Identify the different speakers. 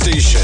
Speaker 1: station.